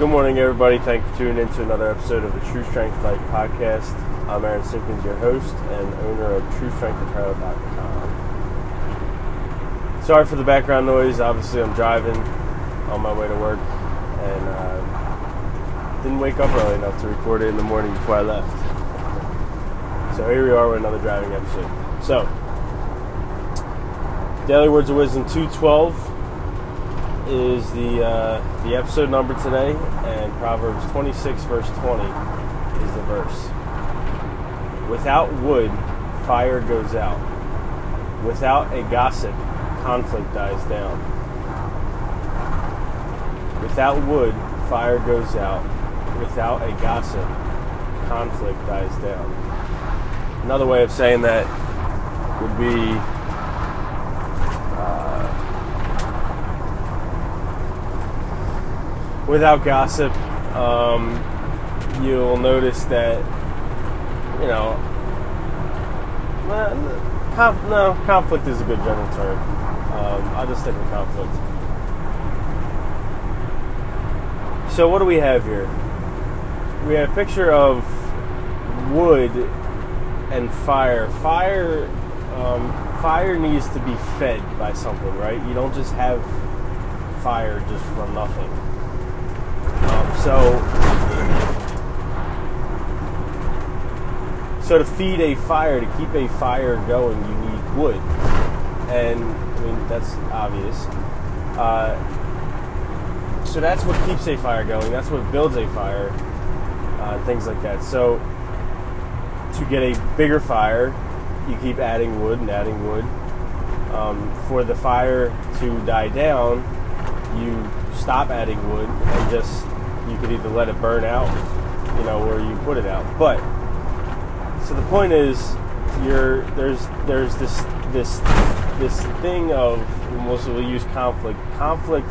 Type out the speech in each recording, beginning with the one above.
Good morning, everybody. Thank you for tuning in to another episode of the True Strength Life podcast. I'm Aaron Simpkins, your host and owner of TrueStrengthApparel.com. Sorry for the background noise. Obviously, I'm driving on my way to work and uh, didn't wake up early enough to record it in the morning before I left. So here we are with another driving episode. So, Daily Words of Wisdom 212 is the uh, the episode number today, and Proverbs 26 verse 20 is the verse. Without wood, fire goes out. Without a gossip, conflict dies down. Without wood, fire goes out. Without a gossip, conflict dies down. Another way of saying that would be without gossip, um, you'll notice that, you know, no, conflict is a good general term. Um, I'll just stick with conflict. So, what do we have here? We have a picture of wood and fire. Fire, um, fire needs to be fed by something, right? You don't just have fire just from nothing. So, so to feed a fire, to keep a fire going, you need wood, and I mean that's obvious. Uh, so that's what keeps a fire going. That's what builds a fire. Uh, things like that. So to get a bigger fire, you keep adding wood and adding wood. Um, for the fire to die down, you stop adding wood and just you could either let it burn out, you know, or you put it out. But so the point is, you're there's there's this this this thing of mostly we'll use conflict. Conflict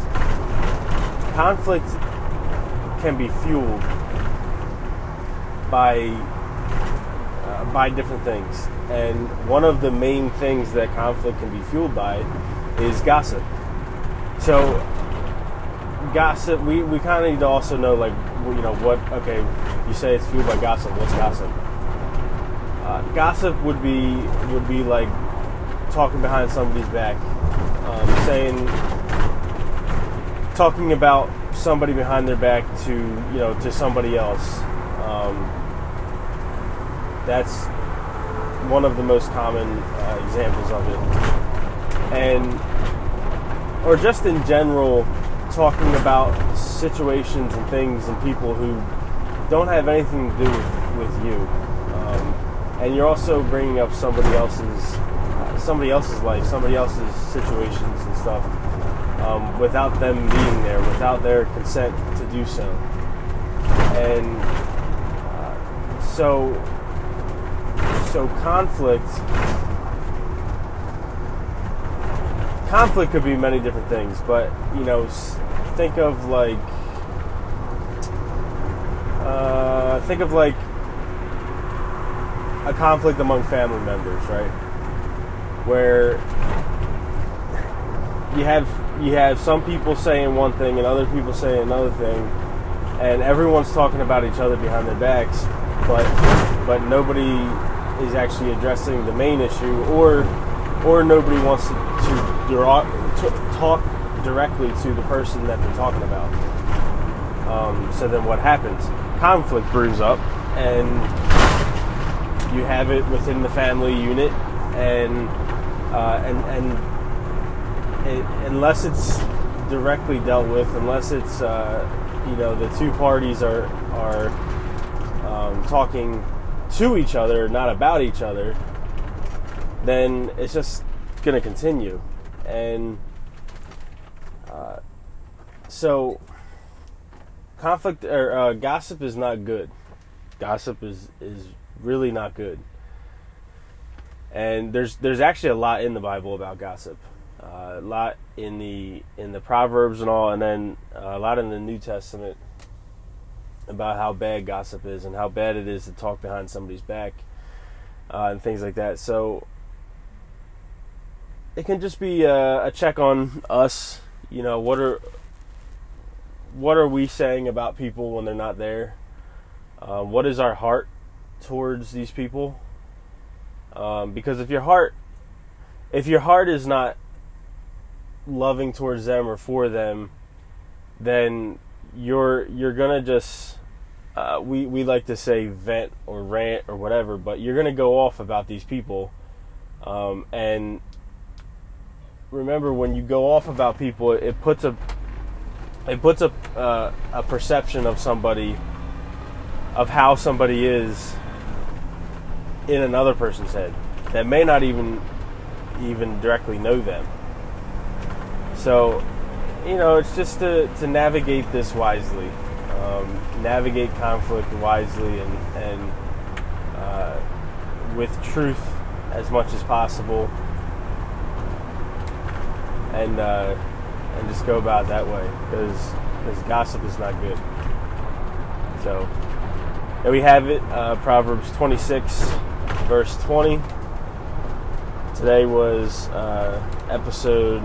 conflict can be fueled by uh, by different things, and one of the main things that conflict can be fueled by is gossip. So gossip, we, we kind of need to also know, like, you know, what, okay, you say it's fueled by gossip. What's gossip? Uh, gossip would be, would be like talking behind somebody's back, um, saying, talking about somebody behind their back to, you know, to somebody else. Um, that's one of the most common uh, examples of it. And, or just in general, talking about situations and things and people who don't have anything to do with, with you. Um, and you're also bringing up somebody else's somebody else's life, somebody else's situations and stuff um, without them being there, without their consent to do so. And uh, so, so conflict conflict could be many different things, but you know, think of like, uh, think of like a conflict among family members, right? Where you have you have some people saying one thing and other people saying another thing, and everyone's talking about each other behind their backs, but but nobody is actually addressing the main issue, or or nobody wants to, to to talk directly to the person that they're talking about. Um, so then what happens? Conflict brews up, and you have it within the family unit, and uh, and and it, unless it's directly dealt with, unless it's uh, you know the two parties are are um, talking to each other, not about each other, then it's just going to continue and uh, so conflict or uh, gossip is not good. Gossip is is really not good. And there's there's actually a lot in the Bible about gossip, uh, a lot in the in the Proverbs and all, and then uh, a lot in the New Testament about how bad gossip is and how bad it is to talk behind somebody's back uh, and things like that. So it can just be a, a check on us. You know, what are what are we saying about people when they're not there? Uh, what is our heart towards these people? Um, because if your heart, if your heart is not loving towards them or for them, then you're you're gonna just uh, we we like to say vent or rant or whatever, but you're gonna go off about these people, um, and remember when you go off about people, it puts a it puts a uh, a perception of somebody of how somebody is in another person's head that may not even even directly know them. So, you know, it's just to, to navigate this wisely, um, navigate conflict wisely, and and uh, with truth as much as possible, and uh, and just go about that way because because gossip is not good. So there we have it, uh, Proverbs 26, verse 20. Today was uh, episode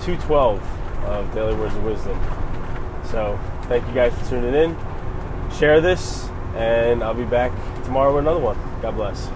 212 of Daily Words of Wisdom. So thank you guys for tuning in. Share this, and I'll be back tomorrow with another one. God bless.